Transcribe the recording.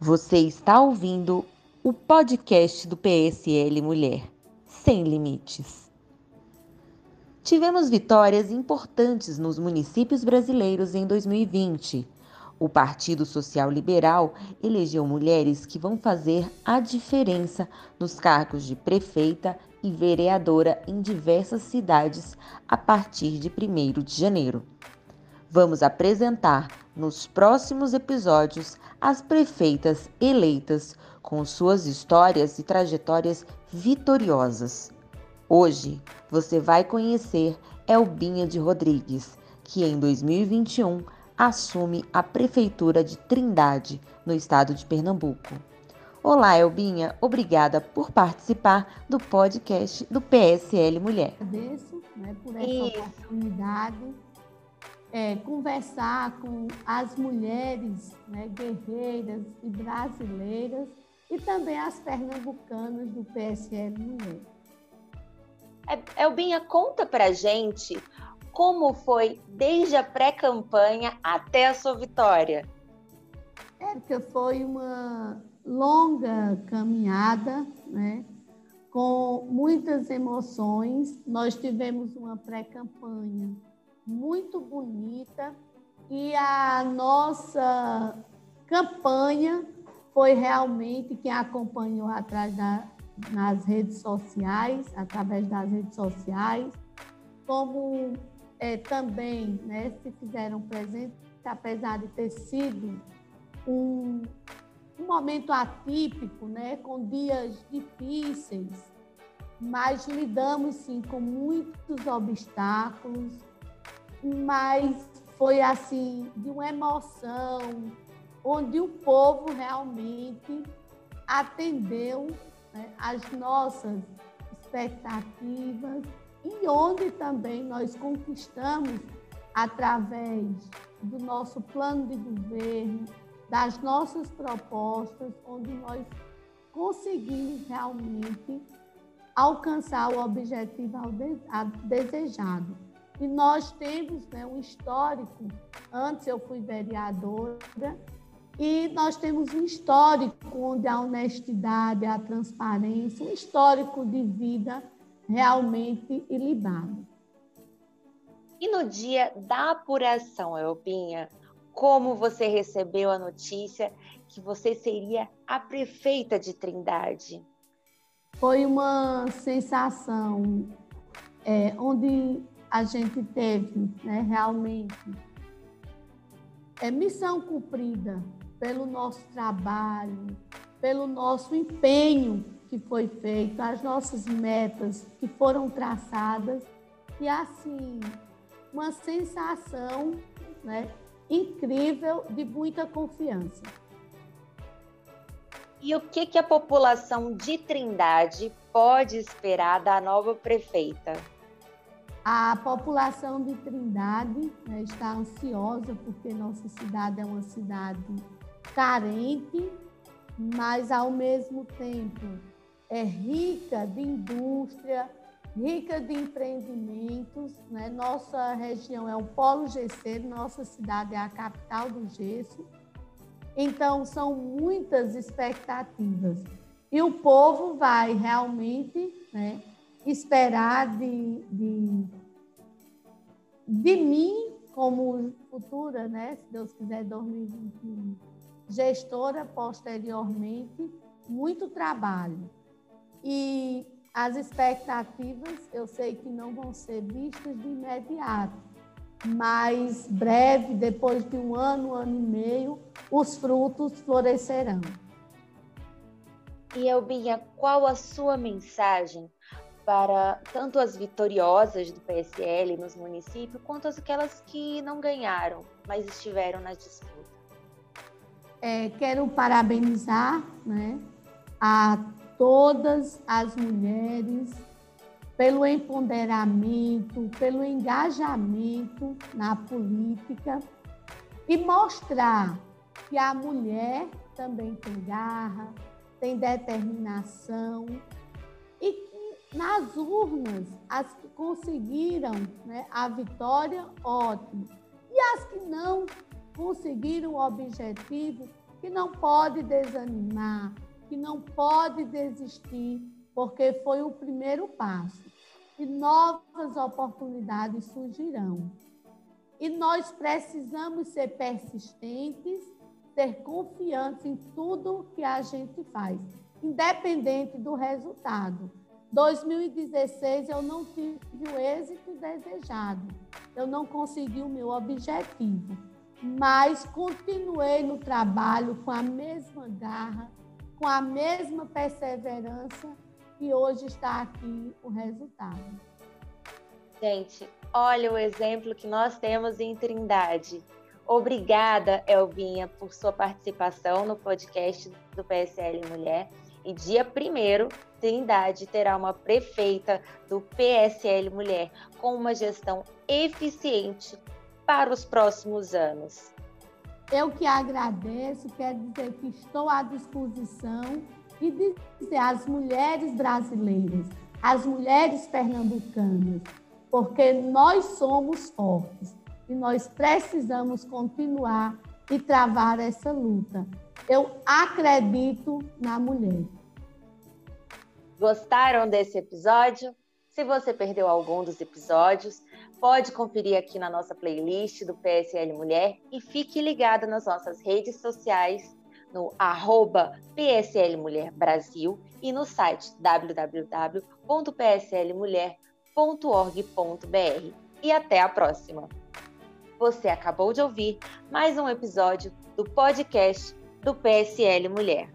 Você está ouvindo o podcast do PSL Mulher, Sem Limites. Tivemos vitórias importantes nos municípios brasileiros em 2020. O Partido Social Liberal elegeu mulheres que vão fazer a diferença nos cargos de prefeita e vereadora em diversas cidades a partir de 1 de janeiro. Vamos apresentar nos próximos episódios as prefeitas eleitas com suas histórias e trajetórias vitoriosas. Hoje você vai conhecer Elbinha de Rodrigues, que em 2021 assume a prefeitura de Trindade, no estado de Pernambuco. Olá, Elbinha, obrigada por participar do podcast do PSL Mulher. Agradeço né, por essa Isso. oportunidade é, conversar com as mulheres né, guerreiras e brasileiras e também as pernambucanas do PSL Mulher. É, Elbinha, conta pra gente como foi desde a pré-campanha até a sua vitória. Érica, foi uma longa caminhada, né? com muitas emoções. Nós tivemos uma pré-campanha muito bonita e a nossa campanha foi realmente quem acompanhou atrás da, nas redes sociais, através das redes sociais, como é, também né, se fizeram presentes, apesar de ter sido um, um momento atípico, né, com dias difíceis, mas lidamos sim com muitos obstáculos, mas foi assim, de uma emoção, onde o povo realmente atendeu né, as nossas expectativas e onde também nós conquistamos através do nosso plano de governo, das nossas propostas, onde nós conseguimos realmente alcançar o objetivo desejado. E nós temos né, um histórico, antes eu fui vereadora, e nós temos um histórico onde a honestidade, a transparência, um histórico de vida realmente ilibado. E no dia da apuração, Elpinha, como você recebeu a notícia que você seria a prefeita de Trindade? Foi uma sensação é, onde a gente teve né, realmente é missão cumprida pelo nosso trabalho, pelo nosso empenho que foi feito, as nossas metas que foram traçadas e assim uma sensação né, incrível de muita confiança. E o que, que a população de Trindade pode esperar da nova prefeita? A população de Trindade né, está ansiosa porque nossa cidade é uma cidade carente, mas ao mesmo tempo é rica de indústria, rica de empreendimentos. Né? Nossa região é o polo gesseiro, nossa cidade é a capital do gesso. Então, são muitas expectativas. E o povo vai realmente né, esperar de, de, de mim, como futura, né, se Deus quiser, 2021, gestora posteriormente, muito trabalho. E as expectativas, eu sei que não vão ser vistas de imediato, mas breve, depois de um ano, um ano e meio, os frutos florescerão. E Elbinha, qual a sua mensagem para tanto as vitoriosas do PSL nos municípios, quanto as aquelas que não ganharam, mas estiveram na disputa. É, quero parabenizar né, a todas as mulheres pelo empoderamento, pelo engajamento na política e mostrar que a mulher também tem garra, tem determinação e nas urnas, as que conseguiram né, a vitória, ótimo. E as que não conseguiram o objetivo, que não pode desanimar, que não pode desistir, porque foi o primeiro passo. E novas oportunidades surgirão. E nós precisamos ser persistentes, ser confiantes em tudo que a gente faz, independente do resultado. 2016 eu não tive o êxito desejado, eu não consegui o meu objetivo, mas continuei no trabalho com a mesma garra, com a mesma perseverança e hoje está aqui o resultado. Gente, olha o exemplo que nós temos em Trindade. Obrigada, Elvinha, por sua participação no podcast do PSL Mulher. E dia 1 Trindade terá uma prefeita do PSL Mulher com uma gestão eficiente para os próximos anos. Eu que agradeço, quero dizer que estou à disposição e dizer às mulheres brasileiras, às mulheres pernambucanas, porque nós somos fortes e nós precisamos continuar e travar essa luta. Eu acredito na mulher. Gostaram desse episódio? Se você perdeu algum dos episódios, pode conferir aqui na nossa playlist do PSL Mulher e fique ligado nas nossas redes sociais no arroba PSL Mulher Brasil e no site www.pslmulher.org.br. E até a próxima! Você acabou de ouvir mais um episódio do podcast do PSL Mulher.